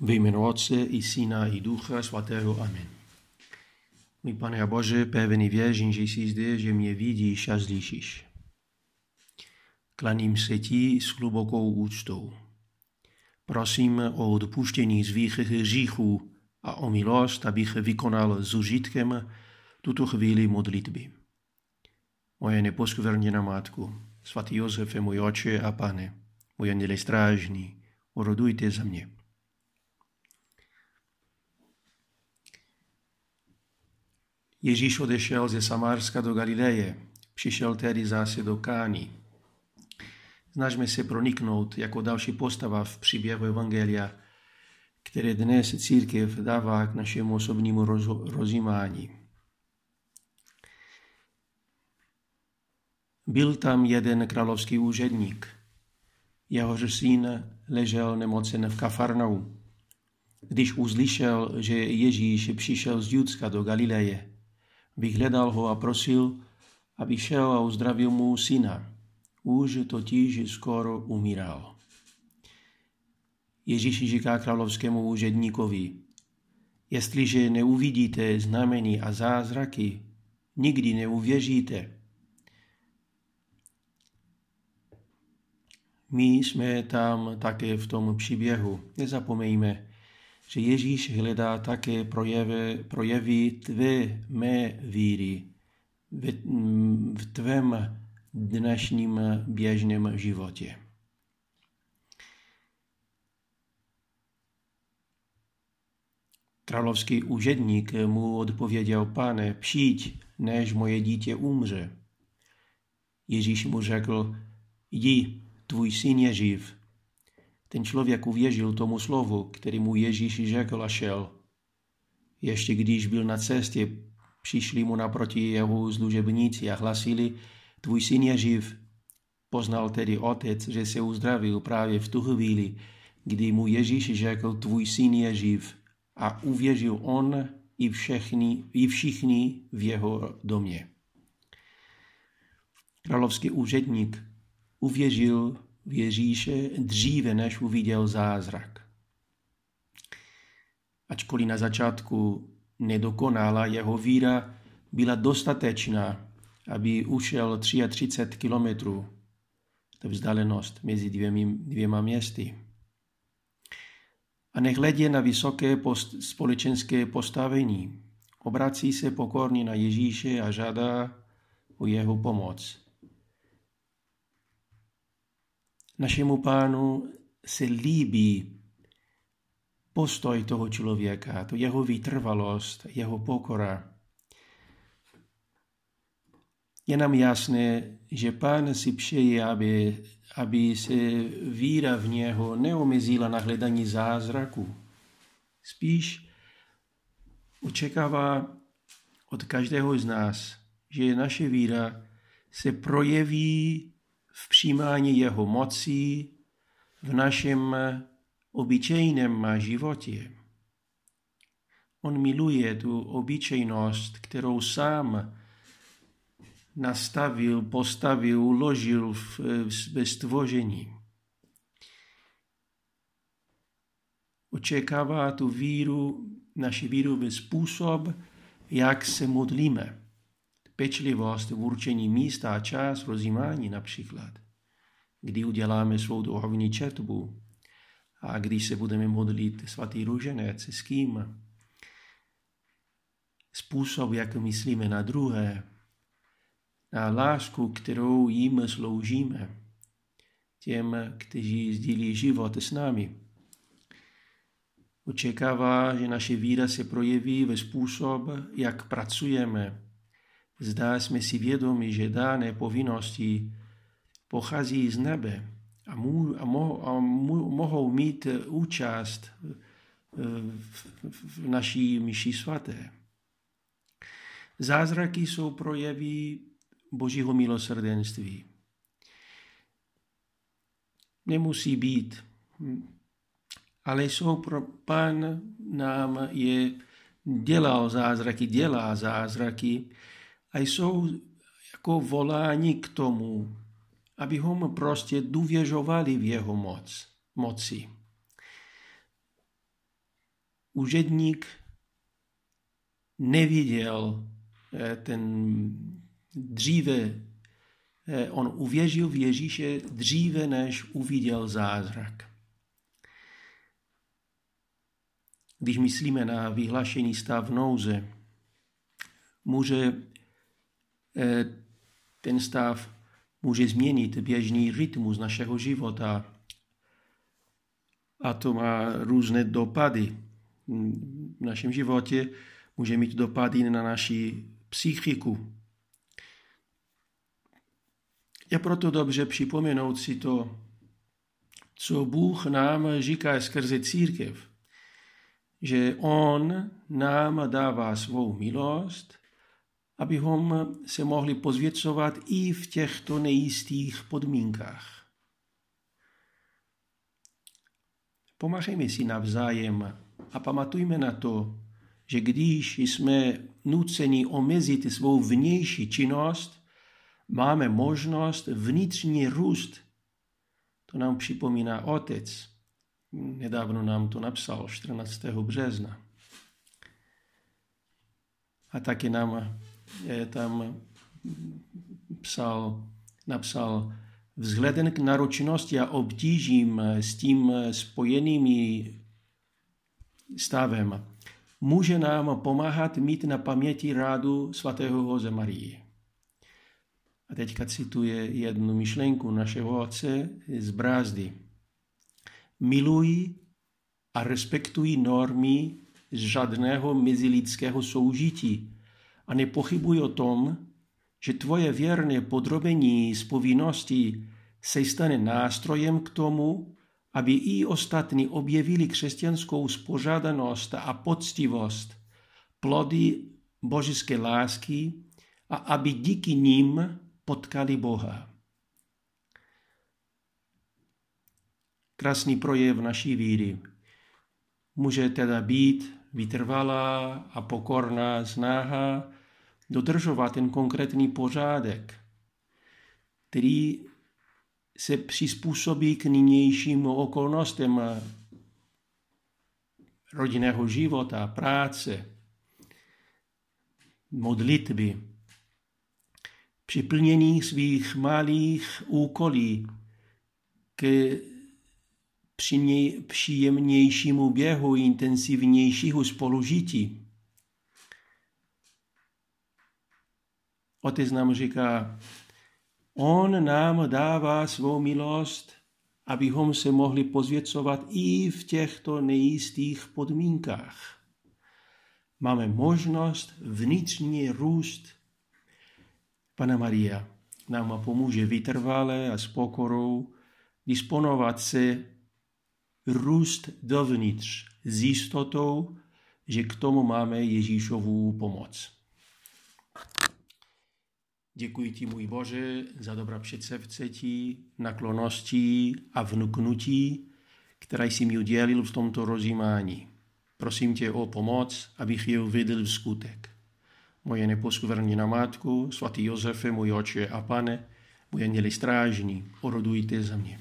Ve jménu Otce i Syna i Ducha Svatého. Amen. Můj Pane Bože, pevný věřím, že jsi zde, že mě vidíš a slyšíš. Klaním se ti s hlubokou úctou. Prosím o odpuštění svých hříchů a o milost, abych vykonal s užitkem tuto chvíli modlitby. Moje neposkvrněná matku, svatý Josefe, můj oče a pane, můj anděle strážný, urodujte za mě. Ježíš odešel ze Samárska do Galileje, přišel tedy zase do Kány. Snažme se proniknout jako další postava v příběhu Evangelia, které dnes církev dává k našemu osobnímu rozjímání. Byl tam jeden královský úředník. Jehož syn ležel nemocen v Kafarnau. Když uslyšel, že Ježíš přišel z Judska do Galileje, Vyhledal ho a prosil, aby šel a uzdravil mu syna. Už totiž skoro umíral. Ježíš říká královskému úředníkovi, jestliže neuvidíte znamení a zázraky, nikdy neuvěříte. My jsme tam také v tom příběhu. Nezapomeňme, že Ježíš hledá také projevy, projevy tvé mé víry v, v tvém dnešním běžném životě. Královský úředník mu odpověděl, pane, přijď, než moje dítě umře. Ježíš mu řekl, jdi, tvůj syn je živ. Ten člověk uvěřil tomu slovu, který mu Ježíš řekl a šel. Ještě když byl na cestě, přišli mu naproti jeho služebníci a hlasili, tvůj syn je živ. Poznal tedy otec, že se uzdravil právě v tu chvíli, kdy mu Ježíš řekl, tvůj syn je živ. A uvěřil on i, všechny, i všichni v jeho domě. Královský úředník uvěřil v Ježíše dříve, než uviděl zázrak. Ačkoliv na začátku nedokonala, jeho víra byla dostatečná, aby ušel 33 kilometrů, to vzdálenost mezi dvěmi, dvěma městy. A nehledě na vysoké post, společenské postavení, obrací se pokorně na Ježíše a žádá o jeho pomoc. Našemu pánu se líbí postoj toho člověka, to jeho vytrvalost, jeho pokora. Je nám jasné, že pán si přeje, aby, aby se víra v něho neomezila na hledání zázraku. Spíš očekává od každého z nás, že naše víra se projeví v přijímání jeho mocí v našem obyčejném životě. On miluje tu obyčejnost, kterou sám nastavil, postavil, uložil v, ve stvoření. Očekává tu víru, naši víru ve způsob, jak se modlíme pečlivost v určení místa a čas rozjímání například, kdy uděláme svou duchovní četbu a když se budeme modlit svatý růženec, s kým, způsob, jak myslíme na druhé, na lásku, kterou jim sloužíme, těm, kteří sdílí život s námi. Očekává, že naše víra se projeví ve způsob, jak pracujeme, Zda jsme si vědomi, že dané povinnosti pochází z nebe a, mu, a, mo, a mu, mohou mít účast v, v naší myši svaté. Zázraky jsou projevy Božího milosrdenství. Nemusí být, ale jsou pro Pán nám je dělal zázraky, dělá zázraky, a jsou jako volání k tomu, abychom prostě důvěřovali v jeho moc, moci. užedník neviděl eh, ten dříve, eh, on uvěřil v Ježíše dříve, než uviděl zázrak. Když myslíme na vyhlášení stav nouze, může ten stav může změnit běžný rytmus našeho života a to má různé dopady. V našem životě může mít dopady na naši psychiku. Je proto dobře připomenout si to, co Bůh nám říká skrze církev, že On nám dává svou milost, abychom se mohli pozvěcovat i v těchto nejistých podmínkách. Pomáhejme si navzájem a pamatujme na to, že když jsme nuceni omezit svou vnější činnost, máme možnost vnitřní růst. To nám připomíná otec. Nedávno nám to napsal 14. března. A taky nám tam psal, napsal, vzhledem k náročnosti a obtížím s tím spojenými stavem, může nám pomáhat mít na paměti rádu svatého Hoze Marie. A teďka cituje jednu myšlenku našeho otce z brázdy. Miluj a respektuj normy z žádného mezilidského soužití a nepochybuj o tom, že tvoje věrné podrobení z povinností se stane nástrojem k tomu, aby i ostatní objevili křesťanskou spořádanost a poctivost, plody božské lásky a aby díky nim potkali Boha. Krásný projev naší víry. Může teda být vytrvalá a pokorná snaha dodržovat ten konkrétní pořádek, který se přizpůsobí k nynějším okolnostem rodinného života, práce, modlitby, při plnění svých malých úkolí k příjemnějšímu běhu intenzivnějšího spolužití. Otec nám říká, on nám dává svou milost, abychom se mohli pozvěcovat i v těchto nejistých podmínkách. Máme možnost vnitřní růst. Pana Maria nám pomůže vytrvale a s pokorou disponovat se růst dovnitř s jistotou, že k tomu máme Ježíšovu pomoc. Děkuji ti, můj Bože, za dobrá předsevcetí, nakloností a vnuknutí, které jsi mi udělil v tomto rozjímání. Prosím tě o pomoc, abych je uvedl v skutek. Moje neposkvrněná matku, svatý Josefe, můj oče a pane, moje měli strážní, orodujte za mě.